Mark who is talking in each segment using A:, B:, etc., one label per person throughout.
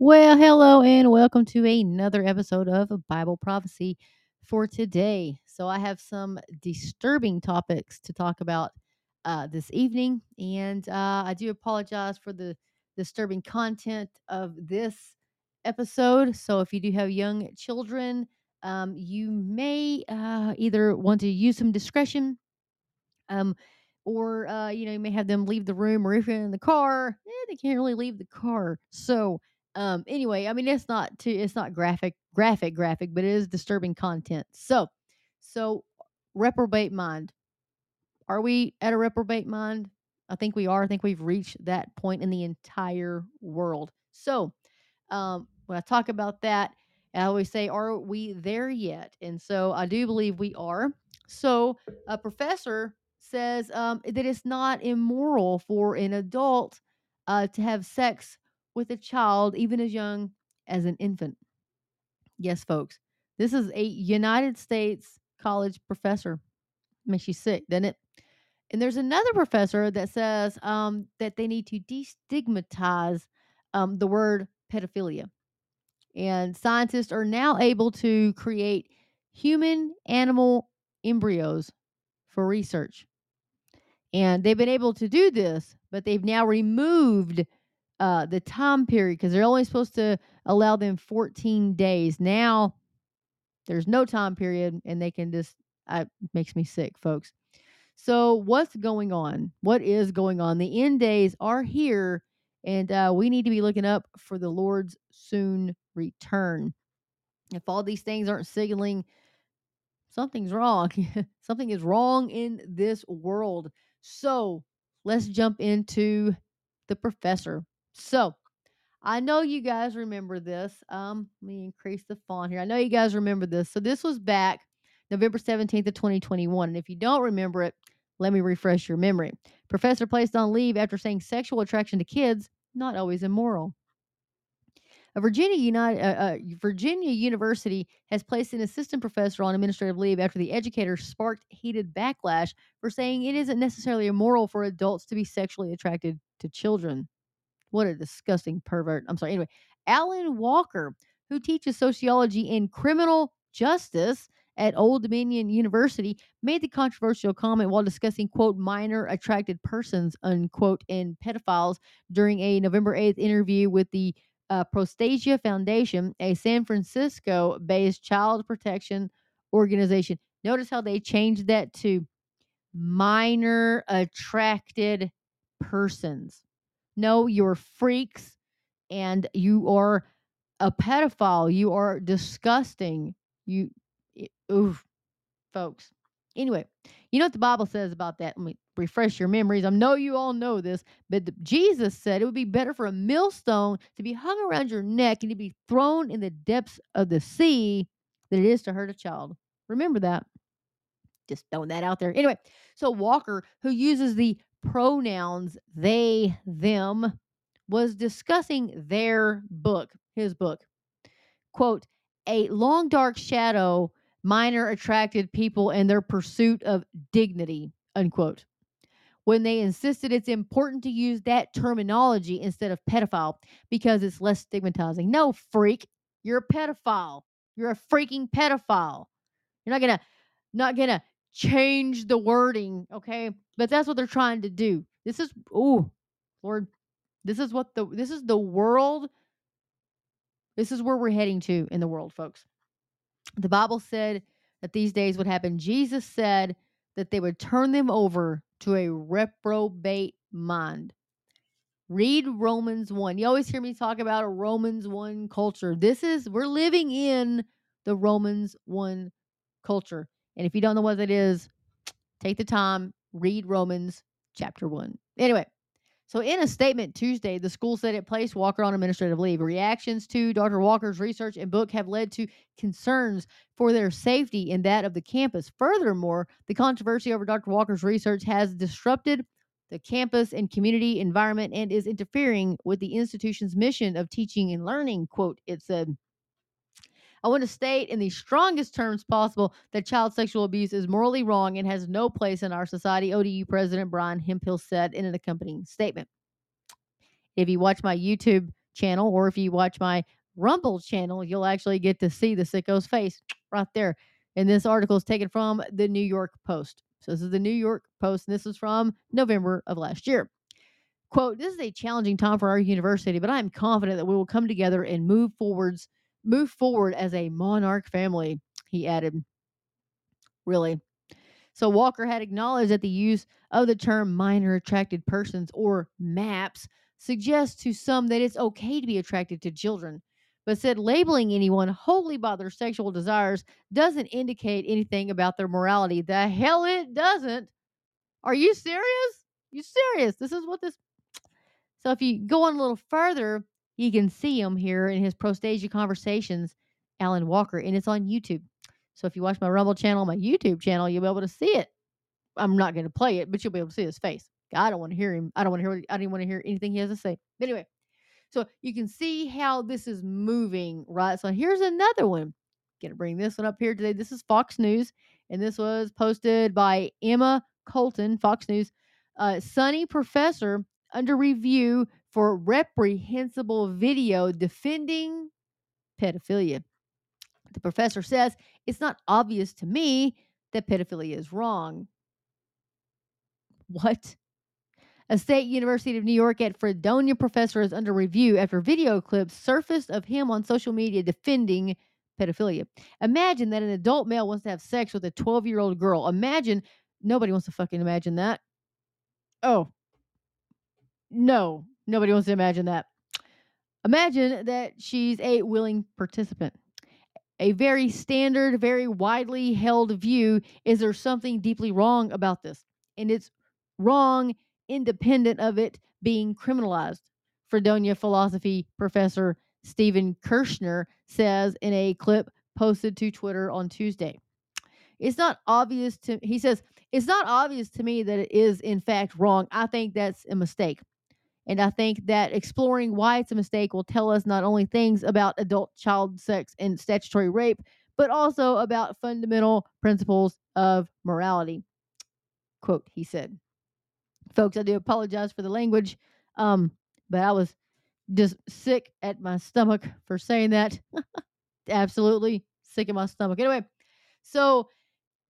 A: Well, hello and welcome to another episode of Bible Prophecy for today. So, I have some disturbing topics to talk about uh, this evening, and uh, I do apologize for the disturbing content of this episode. So, if you do have young children, um, you may uh, either want to use some discretion um, or uh, you know, you may have them leave the room, or if you're in the car, eh, they can't really leave the car. So, um, anyway, I mean, it's not too, it's not graphic, graphic, graphic, but it is disturbing content. So, so reprobate mind. Are we at a reprobate mind? I think we are. I think we've reached that point in the entire world. So, um, when I talk about that, I always say, Are we there yet? And so I do believe we are. So a professor says um, that it's not immoral for an adult uh, to have sex with a child, even as young as an infant. Yes, folks. This is a United States college professor. Makes you sick, doesn't it? And there's another professor that says um, that they need to destigmatize um, the word pedophilia. And scientists are now able to create human animal embryos for research. And they've been able to do this, but they've now removed uh, the time period because they're only supposed to allow them 14 days. Now there's no time period and they can just, uh, makes me sick, folks. So, what's going on? What is going on? The end days are here, and uh, we need to be looking up for the Lord's soon return. If all these things aren't signaling something's wrong, something is wrong in this world. So, let's jump into the professor. So, I know you guys remember this. Um, let me increase the font here. I know you guys remember this. So, this was back November 17th of 2021. And if you don't remember it, let me refresh your memory. Professor placed on leave after saying sexual attraction to kids not always immoral. A Virginia, United, uh, uh, Virginia University has placed an assistant professor on administrative leave after the educator sparked heated backlash for saying it isn't necessarily immoral for adults to be sexually attracted to children. What a disgusting pervert. I'm sorry. Anyway, Allyn Walker, who teaches sociology and criminal justice at Old Dominion University, made the controversial comment while discussing, quote, minor attracted persons, unquote, and pedophiles during a November 8th interview with the uh, Prostasia Foundation, a San Francisco based child protection organization. Notice how they changed that to minor attracted persons. No, you're freaks and you are a pedophile. You are disgusting. You, it, oof, folks. Anyway, you know what the Bible says about that? Let me refresh your memories. I know you all know this, but the, Jesus said it would be better for a millstone to be hung around your neck and to be thrown in the depths of the sea than it is to hurt a child. Remember that. Just throwing that out there. Anyway, so Walker, who uses the pronouns they, them, was discussing their book, his book. Quote, a long dark shadow minor attracted people in their pursuit of dignity, unquote. When they insisted it's important to use that terminology instead of pedophile because it's less stigmatizing. No, freak, you're a pedophile. You're a freaking pedophile. You're not gonna not gonna change the wording, okay? But that's what they're trying to do. This is oh Lord, this is what the this is the world. This is where we're heading to in the world, folks. The Bible said that these days would happen. Jesus said that they would turn them over to a reprobate mind. Read Romans 1. You always hear me talk about a Romans 1 culture. This is, we're living in the Romans 1 culture. And if you don't know what it is, take the time, read Romans chapter 1. Anyway, so, in a statement Tuesday, the school said it placed Walker on administrative leave. Reactions to Dr. Walker's research and book have led to concerns for their safety and that of the campus. Furthermore, the controversy over Dr. Walker's research has disrupted the campus and community environment and is interfering with the institution's mission of teaching and learning, quote, it said. I want to state in the strongest terms possible that child sexual abuse is morally wrong and has no place in our society, ODU President Brian Hemphill said in an accompanying statement. If you watch my YouTube channel, or if you watch my Rumble channel, you'll actually get to see the sicko's face right there. And this article is taken from the New York Post. So this is the New York Post, and this is from November of last year. Quote, this is a challenging time for our university, but I am confident that we will come together and move forwards, move forward as a monarch family, he added. Really. So Walker had acknowledged that the use of the term minor attracted persons or MAPS suggests to some that it's okay to be attracted to children, but said labeling anyone wholly by their sexual desires doesn't indicate anything about their morality. The hell it doesn't. Are you serious? You serious? This is what this. So if you go on a little further, you can see him here in his Prostasia Conversations, Allyn Walker, and it's on YouTube. So if you watch my Rumble channel, my YouTube channel, you'll be able to see it. I'm not going to play it, but you'll be able to see his face. I don't want to hear him. I don't want to hear. I didn't want to hear anything he has to say. But anyway, so you can see how this is moving, right? So here's another one. Gonna bring this one up here today. This is Fox News, and this was posted by Emma Colton, Fox News. Uh, SUNY professor under review for reprehensible video defending pedophilia. The professor says it's not obvious to me that pedophilia is wrong. What? A state university of New York at Fredonia professor is under review after video clips surfaced of him on social media defending pedophilia. Imagine that an adult male wants to have sex with a 12 year old girl. Imagine, nobody wants to fucking imagine that. Oh, no, nobody wants to imagine that. Imagine that she's a willing participant. A very standard, very widely held view is there something deeply wrong about this? And it's wrong independent of it being criminalized. Fredonia philosophy professor Stephen Kershnar says in a clip posted to Twitter on Tuesday. It's not obvious to he says it's not obvious to me that it is in fact wrong. I think that's a mistake. And I think that exploring why it's a mistake will tell us not only things about adult child sex and statutory rape, but also about fundamental principles of morality. Quote, he said. Folks, I do apologize for the language, um, but I was just sick at my stomach for saying that. Absolutely sick in my stomach. Anyway, so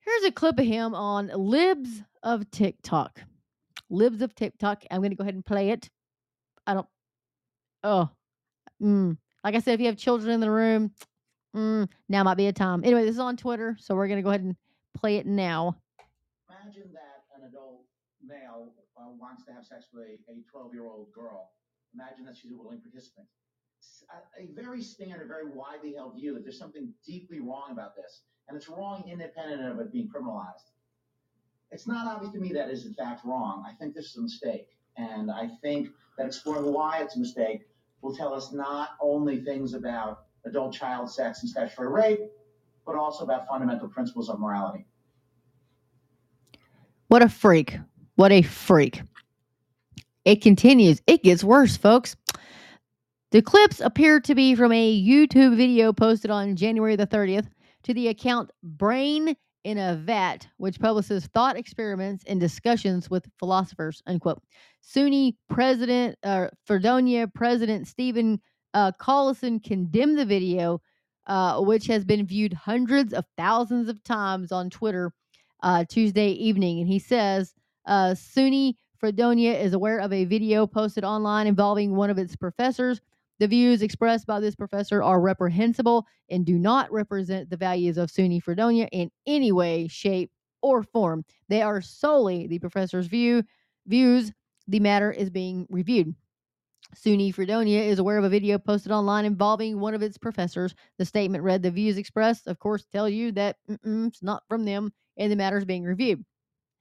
A: here's a clip of him on Libs of TikTok. Libs of TikTok. I'm going to go ahead and play it. I don't. Oh, mm. like I said, if you have children in the room, mm, now might be a time. Anyway, this is on Twitter, so we're gonna go ahead and play it now.
B: Imagine that an adult male uh, wants to have sex with a 12 year old girl. Imagine that she's a willing participant. A, a very standard, very widely held view that there's something deeply wrong about this, and it's wrong independent of it being criminalized. It's not obvious to me that is in fact wrong. I think this is a mistake. And I think that exploring why it's a mistake will tell us not only things about adult child sex and statutory rape, but also about fundamental principles of morality.
A: What a freak. What a freak. It continues. It gets worse, folks. The clips appear to be from a YouTube video posted on January the 30th to the account Brain in a vat, which publishes thought experiments and discussions with philosophers, unquote. SUNY president, uh, Fredonia president Stephen uh, Kolison condemned the video, uh, which has been viewed hundreds of thousands of times on Twitter uh, Tuesday evening. And he says uh, SUNY Fredonia is aware of a video posted online involving one of its professors the views expressed by this professor are reprehensible and do not represent the values of SUNY Fredonia in any way, shape, or form. They are solely the professor's view views. The matter is being reviewed. SUNY Fredonia is aware of a video posted online involving one of its professors. The statement read, The views expressed, of course, tell you that it's not from them and the matter is being reviewed.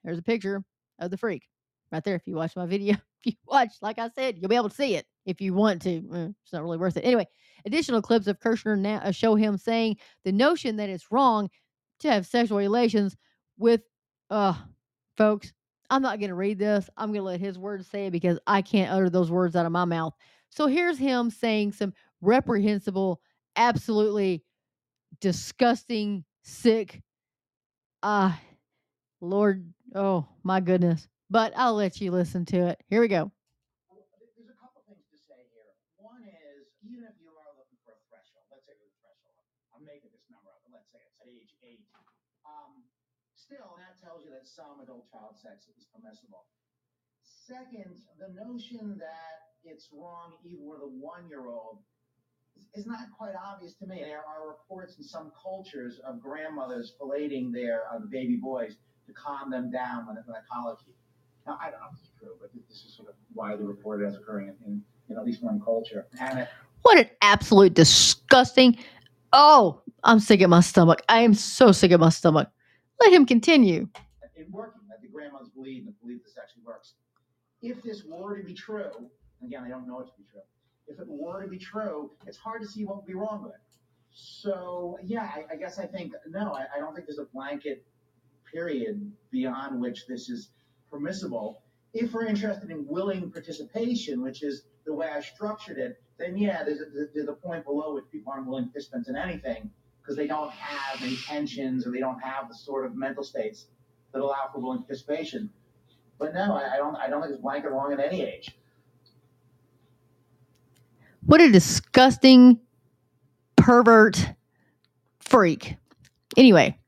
A: There's a picture of the freak right there. If you watch my video, you watch, like I said, you'll be able to see it if you want to. Eh, it's not really worth it. Anyway, additional clips of Kershnar now uh, show him saying the notion that it's wrong to have sexual relations with, uh, folks. I'm not going to read this. I'm going to let his words say it because I can't utter those words out of my mouth. So here's him saying some reprehensible, absolutely disgusting, sick, ah, uh, Lord, oh my goodness but I'll let you listen to it. Here we go.
B: There's a couple things to say here. One is even if you are looking for a threshold, let's say there's a threshold, I'm making this number up, but let's say it's at age eight. Um, still, that tells you that some adult child sex is permissible. Second, the notion that it's wrong even with a one year old is not quite obvious to me. There are reports in some cultures of grandmothers filleting their uh, baby boys to calm them down when they're in a colicky. Now, I don't know if this is true, but this is sort of widely reported as occurring in, in, in at least one culture. And it,
A: What an absolute disgusting. Oh, I'm sick at my stomach. I am so sick at my stomach. Let him continue.
B: it working, that the grandmothers believe and believe this actually works. If this were to be true, again, I don't know it to be true. If it were to be true, it's hard to see what would be wrong with it. So, yeah, I, I guess I think, no, I, I don't think there's a blanket period beyond which this is permissible. If we're interested in willing participation, which is the way I structured it, then yeah, there's a, there's a point below which people aren't willing participants in anything because they don't have intentions or they don't have the sort of mental states that allow for willing participation. But no, I, I don't. I don't think it's blanket wrong at any age.
A: What a disgusting pervert freak. Anyway,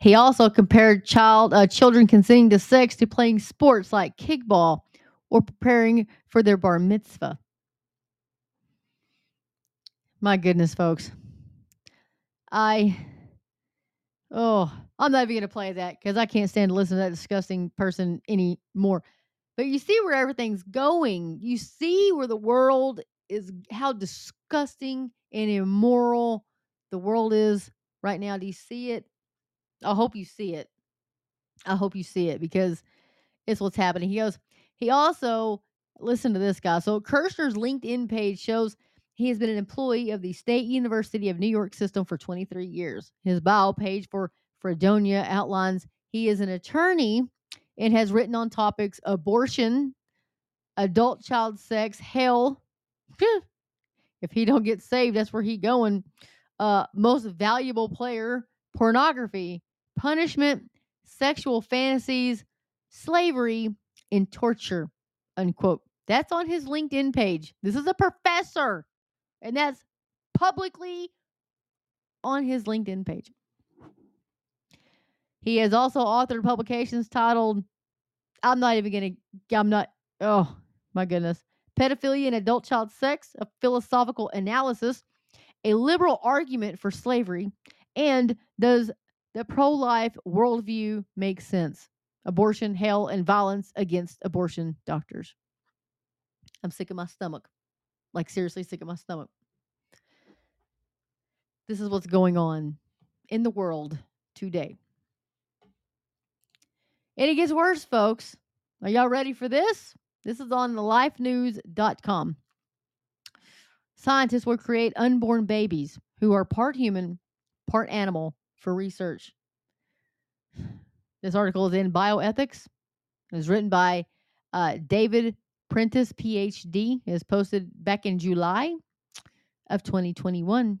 A: he also compared child uh, children consenting to sex to playing sports like kickball or preparing for their bar mitzvah. My goodness, folks. I oh, I'm not even gonna play that because I can't stand to listen to that disgusting person anymore. But you see where everything's going. You see where the world is, how disgusting and immoral the world is right now. Do you see it? I hope you see it. I hope you see it because it's what's happening. He goes, he also, listen to this guy. So Kershnar's LinkedIn page shows he has been an employee of the State University of New York system for 23 years. His bio page for Fredonia outlines he is an attorney and has written on topics abortion, adult child sex, hell. if he don't get saved, that's where he going. Uh, most valuable player, pornography, punishment, sexual fantasies, slavery, and torture. Unquote. That's on his LinkedIn page. This is a professor, and that's publicly on his LinkedIn page. He has also authored publications titled, I'm not even going to, I'm not, oh my goodness, Pedophilia and Adult Child Sex, a philosophical analysis, a liberal argument for slavery, and does the pro life worldview makes sense? Abortion, hell, and violence against abortion doctors. I'm sick of my stomach. Like, seriously, sick of my stomach. This is what's going on in the world today. And it gets worse, folks. Are y'all ready for this? This is on lifenews.com. Scientists will create unborn babies who are part human, part animal for research. This article is in Bioethics. It was written by uh, David Prentice, PhD. It was posted back in July of 2021.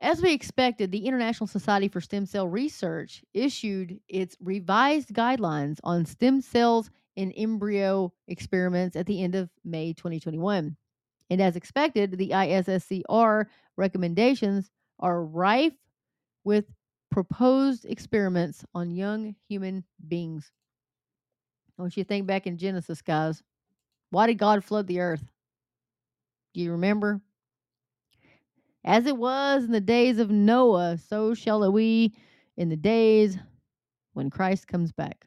A: As we expected, the International Society for Stem Cell Research issued its revised guidelines on stem cells in embryo experiments at the end of May 2021. And as expected, the ISSCR recommendations are rife with proposed experiments on young human beings. I want you to think back in Genesis, guys. Why did God flood the earth? Do you remember? As it was in the days of Noah, so shall be in the days when Christ comes back.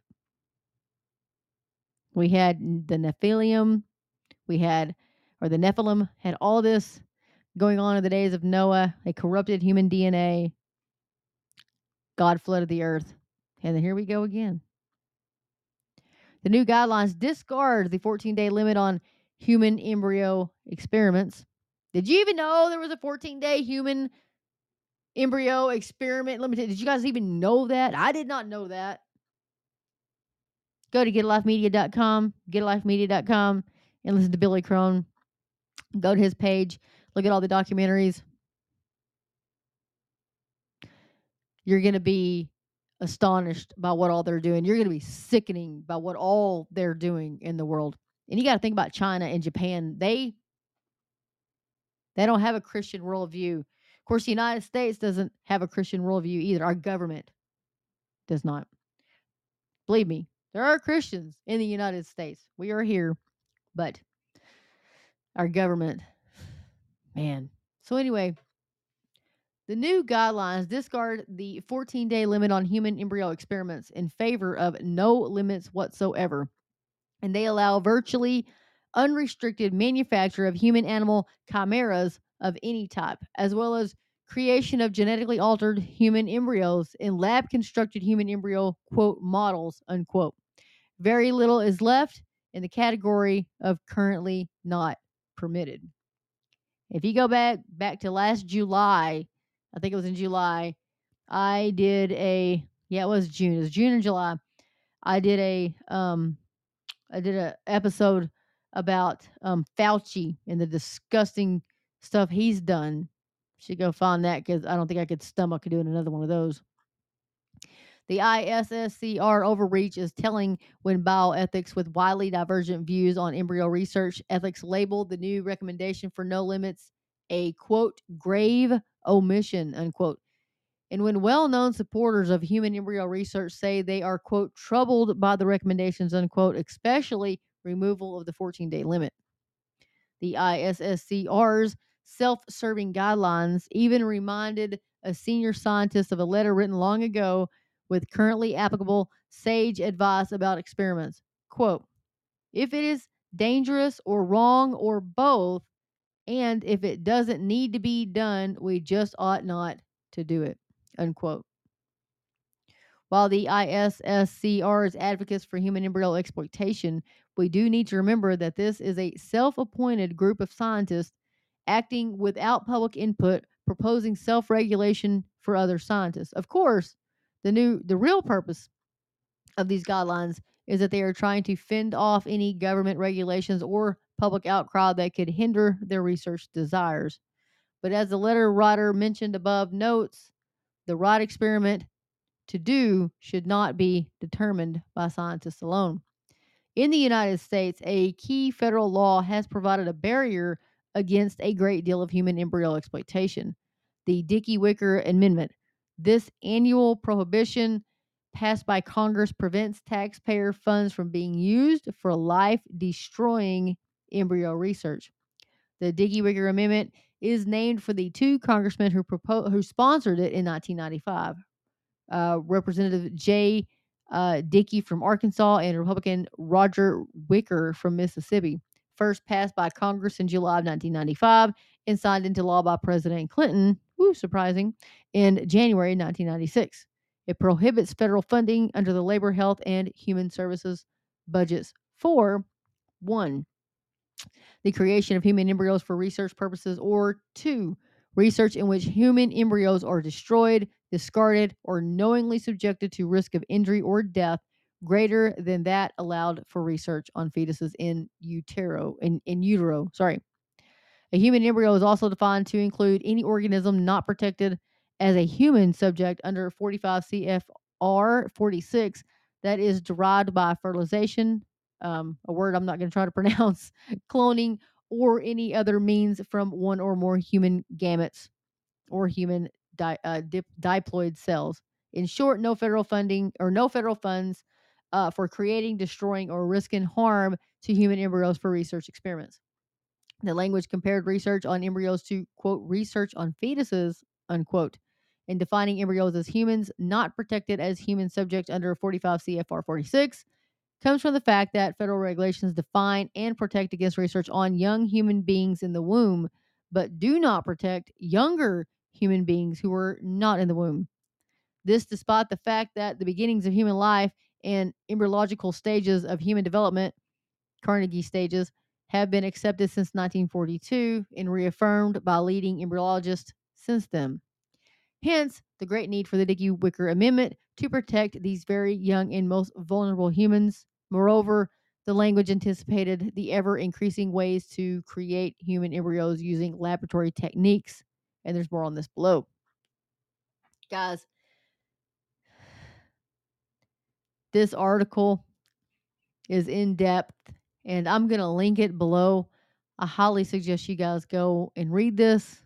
A: We had the Nephilim, we had, or the Nephilim had all this going on in the days of Noah. They corrupted human DNA. God flooded the earth. And here we go again. The new guidelines discard the 14 day limit on human embryo experiments. Did you even know there was a 14 day human embryo experiment limited? Did you guys even know that? I did not know that. Go to getalifemedia.com, getalifemedia.com, and listen to Billy Crone. Go to his page, look at all the documentaries. You're going to be astonished by what all they're doing. You're going to be sickening by what all they're doing in the world. And you got to think about China and Japan. They They don't have a Christian worldview. Of course, the United States doesn't have a Christian worldview either. Our government does not. Believe me, there are Christians in the United States. We are here, but our government, man. So, anyway, the new guidelines discard the 14 day limit on human embryo experiments in favor of no limits whatsoever. And they allow virtually unrestricted manufacture of human animal chimeras of any type, as well as creation of genetically altered human embryos in lab constructed human embryo, quote, models, unquote. Very little is left in the category of currently not permitted. If you go back back to last July, I think it was in July, I did a yeah, it was June. It was June and July. I did a um I did a episode about um Fauci and the disgusting stuff he's done. Should go find that because I don't think I could stomach doing another one of those. The ISSCR overreach is telling when bioethics with widely divergent views on embryo research ethics labeled the new recommendation for no limits a quote grave omission unquote. And when well-known supporters of human embryo research say they are quote troubled by the recommendations unquote, especially removal of the 14-day limit. The ISSCR's self-serving guidelines even reminded a senior scientist of a letter written long ago with currently applicable sage advice about experiments. Quote, if it is dangerous or wrong or both, and if it doesn't need to be done, we just ought not to do it. Unquote. While the ISSCR is advocates for human embryo exploitation, we do need to remember that this is a self appointed group of scientists acting without public input, proposing self regulation for other scientists. Of course, the new the real purpose of these guidelines is that they are trying to fend off any government regulations or public outcry that could hinder their research desires. But as the letter writer mentioned above notes, the right experiment to do should not be determined by scientists alone. In the United States, a key federal law has provided a barrier against a great deal of human embryo exploitation the Dickey Wicker Amendment. This annual prohibition passed by Congress prevents taxpayer funds from being used for life destroying embryo research. The Dickey Wicker Amendment is named for the two congressmen who proposed, who sponsored it in 1995. Uh, Representative J. Uh, Dickey from Arkansas and Republican Roger Wicker from Mississippi. First passed by Congress in July of 1995 and signed into law by President Clinton, woo, surprising, in January 1996. It prohibits federal funding under the Labor, Health, and Human Services budgets for one, the creation of human embryos for research purposes, or two, research in which human embryos are destroyed, discarded, or knowingly subjected to risk of injury or death greater than that allowed for research on fetuses in utero in, in utero. Sorry. A human embryo is also defined to include any organism not protected as a human subject under 45 CFR 46 that is derived by fertilization, um, a word I'm not going to try to pronounce, cloning, or any other means from one or more human gametes or human di- uh, dip- diploid cells. In short, no federal funding or no federal funds uh, for creating, destroying, or risking harm to human embryos for research experiments. The language compared research on embryos to, quote, research on fetuses, unquote, in defining embryos as humans not protected as human subjects under 45 CFR 46 comes from the fact that federal regulations define and protect against research on young human beings in the womb, but do not protect younger human beings who are not in the womb. This, despite the fact that the beginnings of human life and embryological stages of human development, Carnegie stages, have been accepted since 1942 and reaffirmed by leading embryologists since then. Hence, the great need for the Dickey Wicker Amendment to protect these very young and most vulnerable humans. Moreover, the language anticipated the ever increasing ways to create human embryos using laboratory techniques. And there's more on this below. Guys, this article is in depth and I'm going to link it below. I highly suggest you guys go and read this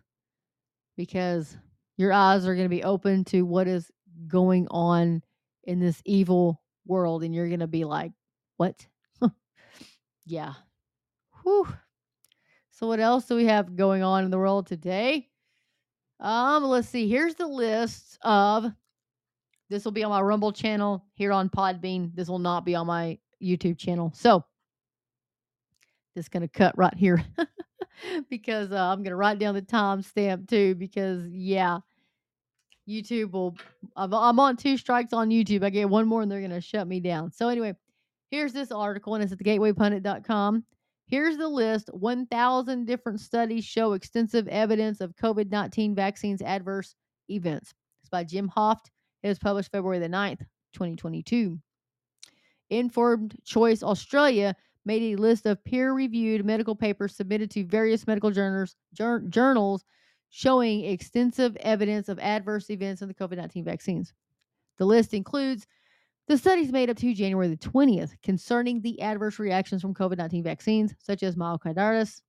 A: because your eyes are going to be open to what is going on in this evil world and you're going to be like, "What?" yeah. Whew. So what else do we have going on in the world today? Um, let's see. Here's the list of this will be on my Rumble channel here on Podbean. This will not be on my YouTube channel. So just gonna cut right here because uh, I'm gonna write down the timestamp too. Because yeah, YouTube will. I'm, I'm on two strikes on YouTube. I get one more and they're gonna shut me down. So anyway, here's this article and it's at thegatewaypundit.com. Here's the list 1,000 different studies show extensive evidence of COVID 19 vaccines adverse events. It's by Jim Hoft. It was published February the 9th, 2022. Informed Choice Australia made a list of peer reviewed medical papers submitted to various medical journals, jour- journals showing extensive evidence of adverse events in the COVID 19 vaccines. The list includes the studies made up to January the 20th concerning the adverse reactions from COVID 19 vaccines, such as myocarditis,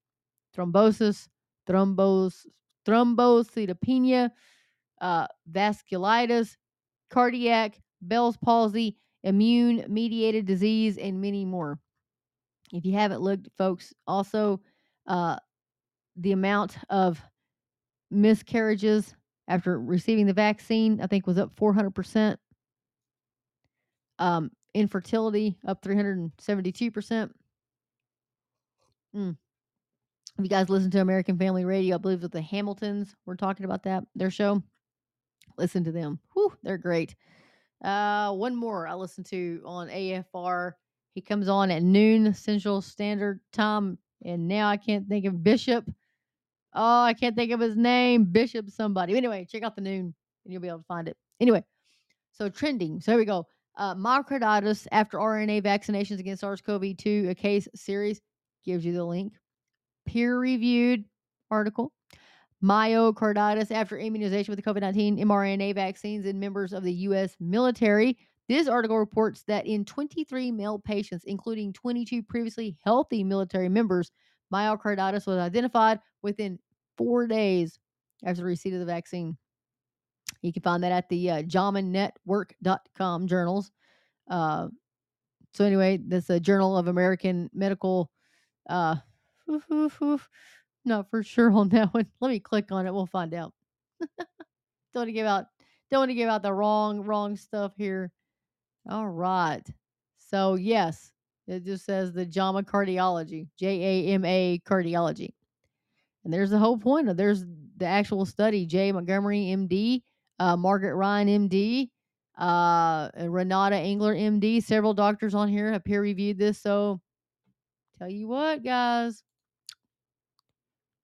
A: thrombosis, thrombos, thrombocytopenia, uh, vasculitis, cardiac, Bell's palsy, immune mediated disease, and many more. If you haven't looked, folks, also uh, the amount of miscarriages after receiving the vaccine, I think, was up 400%. Um, infertility up 372%. Mm. If you guys listen to American Family Radio, I believe with the Hamiltons, we're talking about that, their show. Listen to them. Whew, they're great. Uh, one more I listen to on AFR. He comes on at noon Central Standard Time, and now I can't think of Bishop. Oh, I can't think of his name. Bishop somebody. Anyway, check out the noon and you'll be able to find it. Anyway, so trending. So here we go. Uh, myocarditis after RNA vaccinations against SARS-CoV-2, a case series gives you the link. Peer-reviewed article. Myocarditis after immunization with the COVID 19 mRNA vaccines in members of the U.S. military. This article reports that in 23 male patients, including 22 previously healthy military members, myocarditis was identified within four days after receipt of the vaccine. You can find that at the uh, journals. Uh, so, anyway, that's a Journal of American Medical. Uh, oof, oof, oof. Not for sure on that one. Let me click on it. We'll find out. don't want to give out. Don't want to give out the wrong wrong stuff here. All right. So yes, it just says the JAMA cardiology, J A M A cardiology. And there's the whole point of there's the actual study. J. Montgomery, MD, uh, Margaret Ryan, MD, uh, Renata Engler, MD. Several doctors on here have peer reviewed this. So tell you what, guys,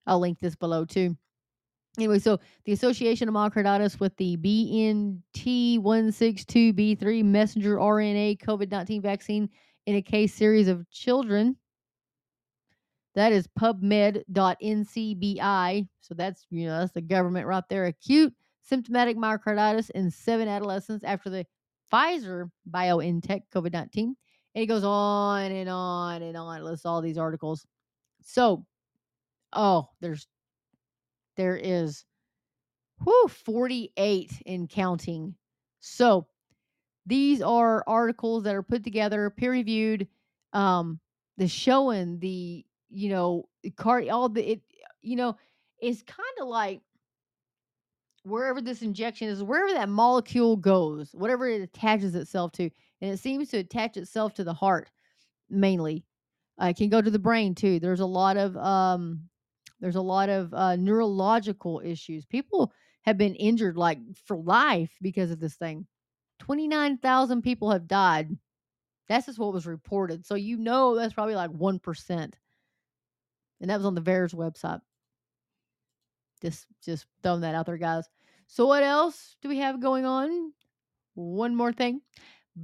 A: I'll link this below too. Anyway, so the association of myocarditis with the BNT162B3 messenger RNA COVID 19 vaccine in a case series of children. That is pubmed.ncbi. So that's, you know, that's the government right there. Acute symptomatic myocarditis in seven adolescents after the Pfizer BioNTech COVID 19. And it goes on and on and on. It lists all these articles. So, oh, there's there is whew, 48 in counting. So these are articles that are put together, peer reviewed, um, the showing the, you know, card all the it, you know, it's kind of like wherever this injection is, wherever that molecule goes, whatever it attaches itself to, and it seems to attach itself to the heart mainly. Uh, it can go to the brain too. There's a lot of um, there's a lot of uh, neurological issues. People have been injured like for life because of this thing. 29,000 people have died. That's just what was reported. So you know that's probably like 1%. And that was on the VAERS website. Just just throwing that out there, guys. So what else do we have going on? One more thing.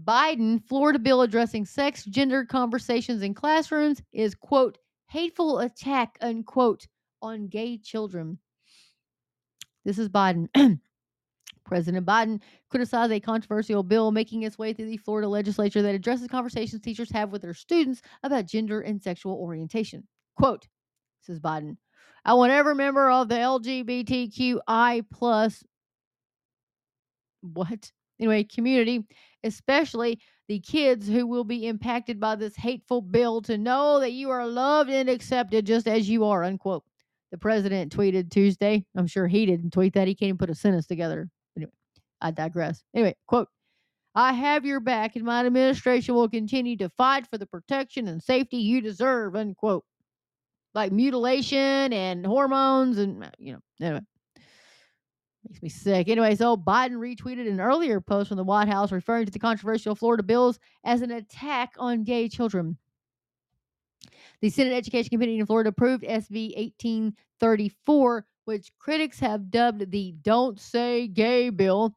A: Biden Florida bill addressing sex gender conversations in classrooms is quote hateful attack unquote on gay children. This is Biden. President Biden criticized a controversial bill making its way through the Florida legislature that addresses conversations teachers have with their students about gender and sexual orientation. Quote says Biden. I want every member of the LGBTQI plus what anyway community, especially the kids who will be impacted by this hateful bill, to know that you are loved and accepted just as you are. Unquote. The president tweeted Tuesday. I'm sure he didn't tweet that. He can't even put a sentence together. Anyway, I digress. Anyway, quote. I have your back, and my administration will continue to fight for the protection and safety you deserve. Unquote. Like mutilation and hormones, and uh, you know, anyway, makes me sick. Anyway, so Biden retweeted an earlier post from the White House referring to the controversial Florida bills as an attack on gay children. The Senate Education Committee in Florida approved SB 1834, which critics have dubbed the Don't Say Gay bill,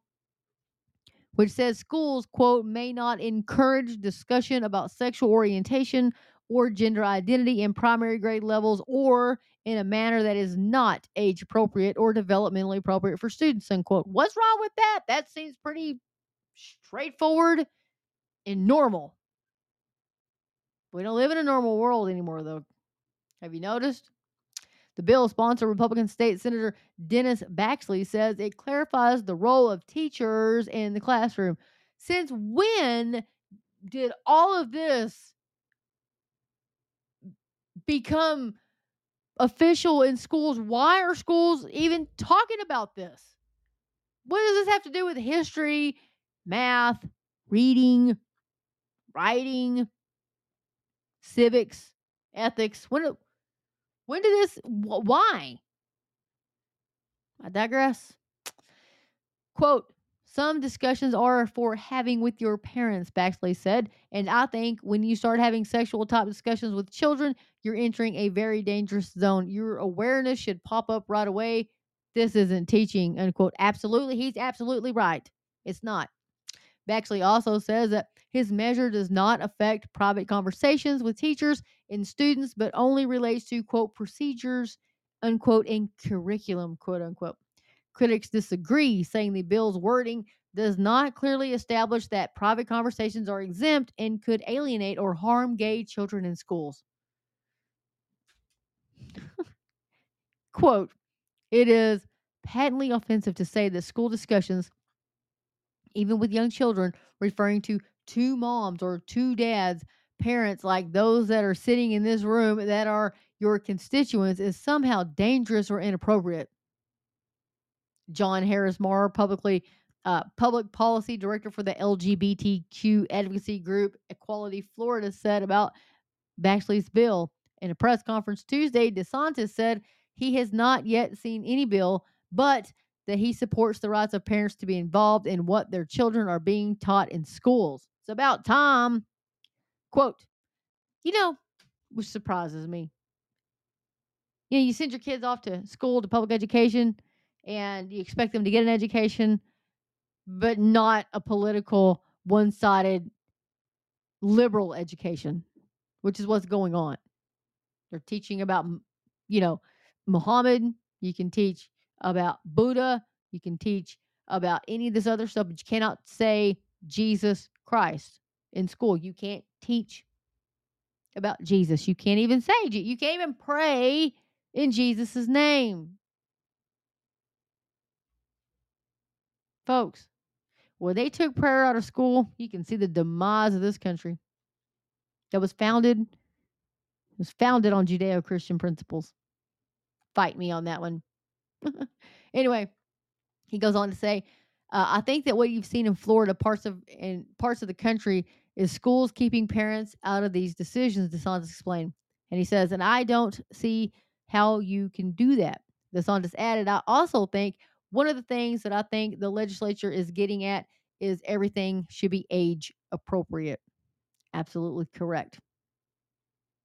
A: which says schools, quote, may not encourage discussion about sexual orientation or gender identity in primary grade levels or in a manner that is not age appropriate or developmentally appropriate for students, unquote. What's wrong with that? That seems pretty straightforward and normal. We don't live in a normal world anymore, though. Have you noticed? The bill sponsor, Republican State Senator Dennis Baxley, says it clarifies the role of teachers in the classroom. Since when did all of this become official in schools? Why are schools even talking about this? What does this have to do with history, math, reading, writing, civics, ethics? When when did this wh- why? I digress. Quote some discussions are for having with your parents, Baxley said. And I think when you start having sexual type discussions with children, you're entering a very dangerous zone. Your awareness should pop up right away. This isn't teaching, unquote. Absolutely. He's absolutely right. It's not. Baxley also says that his measure does not affect private conversations with teachers and students, but only relates to, quote, procedures, unquote, and curriculum, quote unquote. Critics disagree, saying the bill's wording does not clearly establish that private conversations are exempt and could alienate or harm gay children in schools. Quote, it is patently offensive to say that school discussions, even with young children, referring to two moms or two dads, parents like those that are sitting in this room that are your constituents, is somehow dangerous or inappropriate. Jon Harris Maurer, publicly uh, public policy director for the LGBTQ advocacy group Equality Florida, said about Baxley's bill. In a press conference Tuesday, DeSantis said he has not yet seen any bill, but that he supports the rights of parents to be involved in what their children are being taught in schools. It's about time. Quote, you know, which surprises me. You know, you send your kids off to school to public education and you expect them to get an education, but not a political, one sided liberal education, which is what's going on. They're teaching about, you know, Muhammad. You can teach about Buddha. You can teach about any of this other stuff, but you cannot say Jesus Christ in school. You can't teach about Jesus. You can't even say, you can't even pray in Jesus' name. Folks, when they took prayer out of school, you can see the demise of this country that was founded was founded on Judeo-Christian principles. Fight me on that one. anyway, he goes on to say, uh, I think that what you've seen in Florida, parts of in parts of the country, is schools keeping parents out of these decisions. DeSantis explained, and he says, and I don't see how you can do that. DeSantis added, I also think one of the things that I think the legislature is getting at is everything should be age appropriate. Absolutely correct.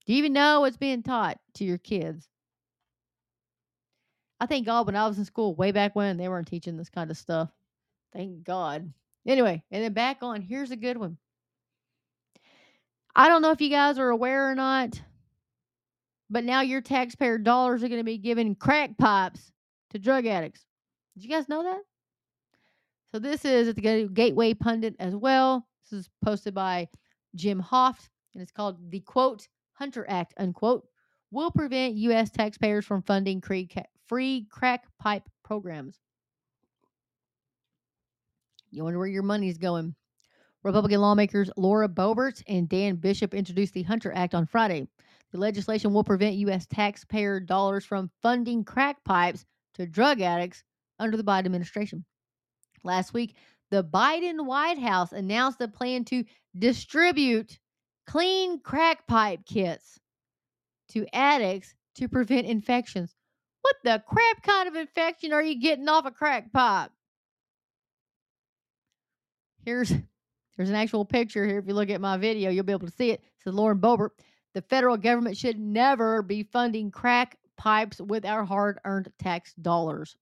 A: Do you even know what's being taught to your kids? I think God when I was in school way back when they weren't teaching this kind of stuff. Thank God. Anyway, and then back on, here's a good one. I don't know if you guys are aware or not, but now your taxpayer dollars are going to be giving crack pipes to drug addicts. Did you guys know that? So this is at the Gateway Pundit as well. This is posted by Jim Hoft, and it's called the quote Hunter Act unquote, will prevent U.S. taxpayers from funding free crack pipe programs. You wonder where your money's going. Republican lawmakers Lauren Boebert and Dan Bishop introduced the Hunter Act on Friday. The legislation will prevent U.S. taxpayer dollars from funding crack pipes to drug addicts under the Biden administration. Last week, the Biden White House announced a plan to distribute clean crack pipe kits to addicts to prevent infections. What the crap kind of infection are you getting off a crack pipe? Here's there's an actual picture here. If you look at my video, you'll be able to see it. says Lauren Boebert. The federal government should never be funding crack pipes with our hard earned tax dollars.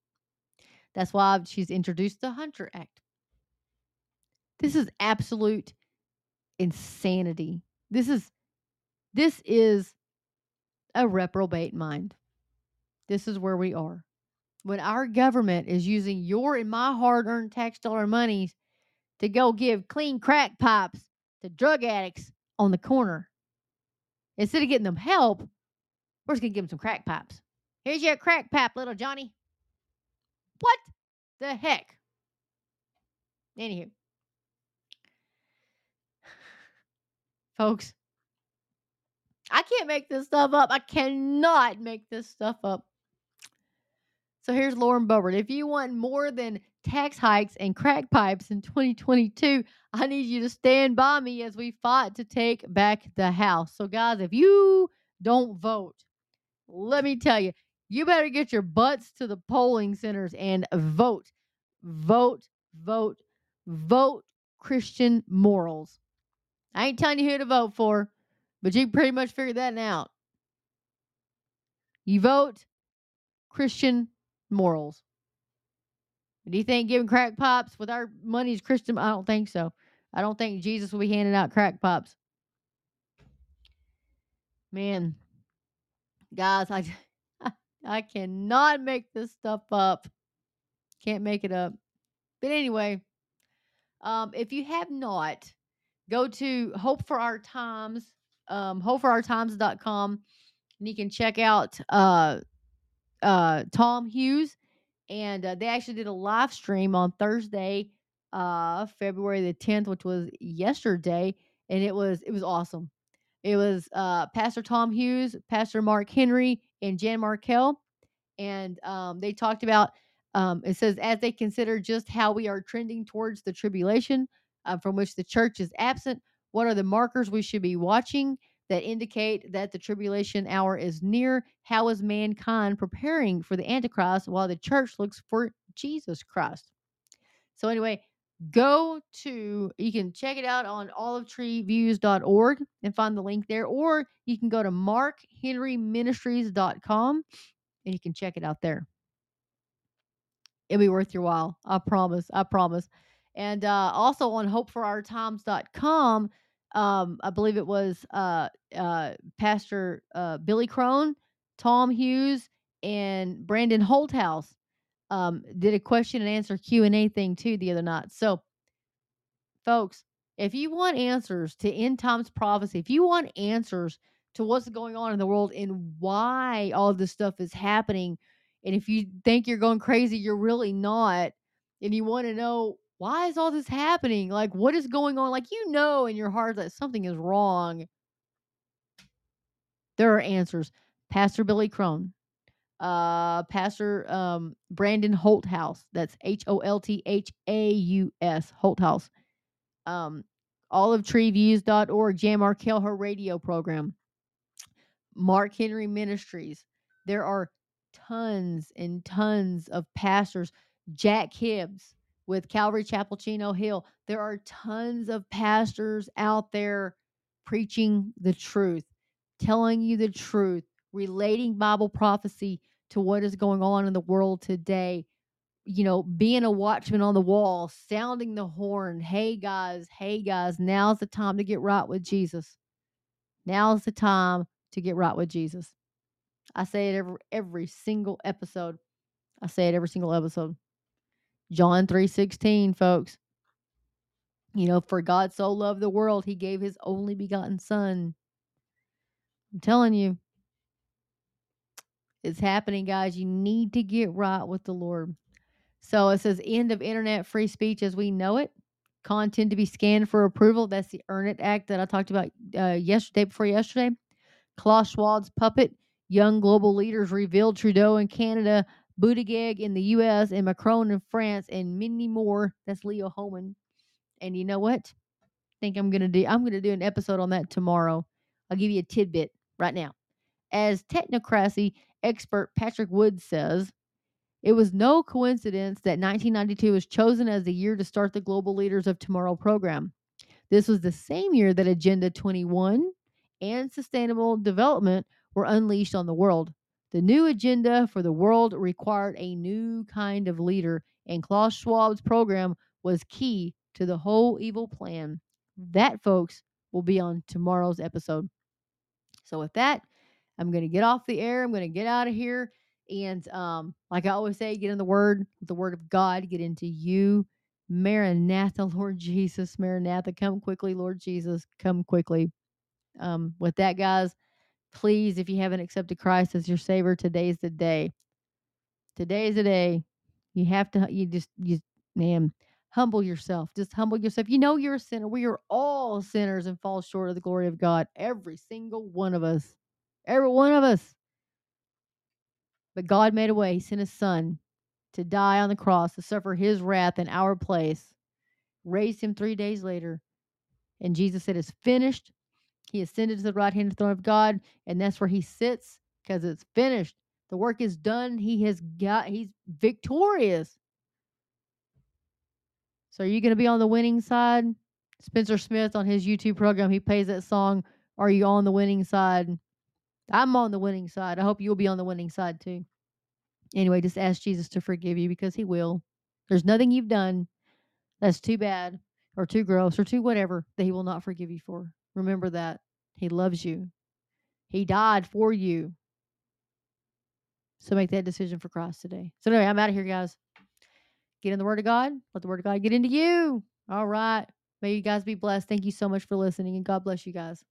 A: That's why she's introduced the Hunter Act. This is absolute insanity. This is this is a reprobate mind. This is where we are. When our government is using your and my hard-earned tax dollar monies to go give clean crack pipes to drug addicts on the corner. Instead of getting them help, we're just gonna give them some crack pipes. Here's your crack pipe, little Johnny. What the heck? Anywho, folks, I can't make this stuff up. I cannot make this stuff up. So here's Lauren Boebert. If you want more than tax hikes and crack pipes in 2022, I need you to stand by me as we fight to take back the House. So, guys, if you don't vote, let me tell you, you better get your butts to the polling centers and vote. Vote, vote, vote Christian morals. I ain't telling you who to vote for, but you pretty much figured that out. You vote Christian morals. Do you think giving crack pops with our money is Christian? I don't think so. I don't think Jesus will be handing out crack pops. Man, guys, I I cannot make this stuff up. Can't make it up. But anyway, um, if you have not, go to Hope for Our Times, um, hopeforourtimes.com, and you can check out uh, uh, Tom Hughes and uh, they actually did a live stream on Thursday, uh, February the 10th, which was yesterday, and it was it was awesome. It was uh, Pastor Tom Hughes, Pastor Mark Henry, and Jan Markell, and um, they talked about. Um, it says as they consider just how we are trending towards the tribulation uh, from which the church is absent. What are the markers we should be watching? That indicate that the tribulation hour is near. How is mankind preparing for the Antichrist while the church looks for Jesus Christ? So, anyway, go to, you can check it out on olivetreeviews.org and find the link there, or you can go to markhenryministries.com and you can check it out there. It'll be worth your while. I promise. I promise. And uh, also on hopeforourtimes.com, um, I believe it was uh, uh, Pastor uh, Billy Crone, Tom Hughes, and Brandon Holthaus um, did a question and answer Q and A thing too the other night. So, folks, if you want answers to end times prophecy, if you want answers to what's going on in the world and why all this stuff is happening, and if you think you're going crazy, you're really not, and you want to know why is all this happening? Like, what is going on? Like, you know in your heart that something is wrong. There are answers. Pastor Billy Crone, uh, Pastor um, Brandon Holthaus. That's H O L T H A U S, Holthaus. Um, olivetreeviews.org, Jan Markell, her radio program. Mark Henry Ministries. There are tons and tons of pastors. Jack Hibbs, with Calvary Chapel Chino Hill. There are tons of pastors out there preaching the truth, telling you the truth, relating Bible prophecy to what is going on in the world today. You know, being a watchman on the wall, sounding the horn. Hey guys, hey guys, now's the time to get right with Jesus. Now's the time to get right with Jesus. I say it every every single episode. I say it every single episode. John 3:16, folks. You know, for God so loved the world, he gave his only begotten son. I'm telling you, It's happening, guys. You need to get right with the Lord. So it says end of internet free speech as we know it. Content to be scanned for approval. That's the Earn It Act that I talked about uh, yesterday before yesterday. Klaus Schwab's puppet. Young global leaders revealed Trudeau in Canada, Buttigieg in the U.S., and Macron in France, and many more. That's Leo Hohmann. And you know what? I think I'm gonna do. I'm gonna do an episode on that tomorrow. I'll give you a tidbit right now. As technocracy expert Patrick Wood says, it was no coincidence that 1992 was chosen as the year to start the Global Leaders of Tomorrow program. This was the same year that Agenda 21 and Sustainable Development were unleashed on the world. The new agenda for the world required a new kind of leader, and Klaus Schwab's program was key to the whole evil plan. That, folks, will be on tomorrow's episode. So, with that, I'm going to get off the air. I'm going to get out of here. And um, like I always say, get in the Word, the Word of God, get into you. Maranatha, Lord Jesus, Maranatha, come quickly, Lord Jesus, come quickly. Um, with that, guys, please, if you haven't accepted Christ as your Savior, today's the day. Today's the day. You have to, you just, you, man, humble yourself. Just humble yourself. You know you're a sinner. We are all sinners and fall short of the glory of God. Every single one of us. Every one of us. But God made a way. He sent his son to die on the cross, to suffer his wrath in our place, raised him three days later. And Jesus said, It's finished. He ascended to the right hand throne of God, and that's where he sits because it's finished. The work is done. He has got, he's victorious. So are you going to be on the winning side? Spencer Smith on his YouTube program, he plays that song, Are You on the Winning Side? I'm on the winning side. I hope you'll be on the winning side too. Anyway, just ask Jesus to forgive you because he will. There's nothing you've done that's too bad or too gross or too whatever that he will not forgive you for. Remember that. He loves you. He died for you. So make that decision for Christ today. So anyway, I'm out of here, guys. Get in the Word of God. Let the Word of God get into you. All right. May you guys be blessed. Thank you so much for listening, and God bless you guys.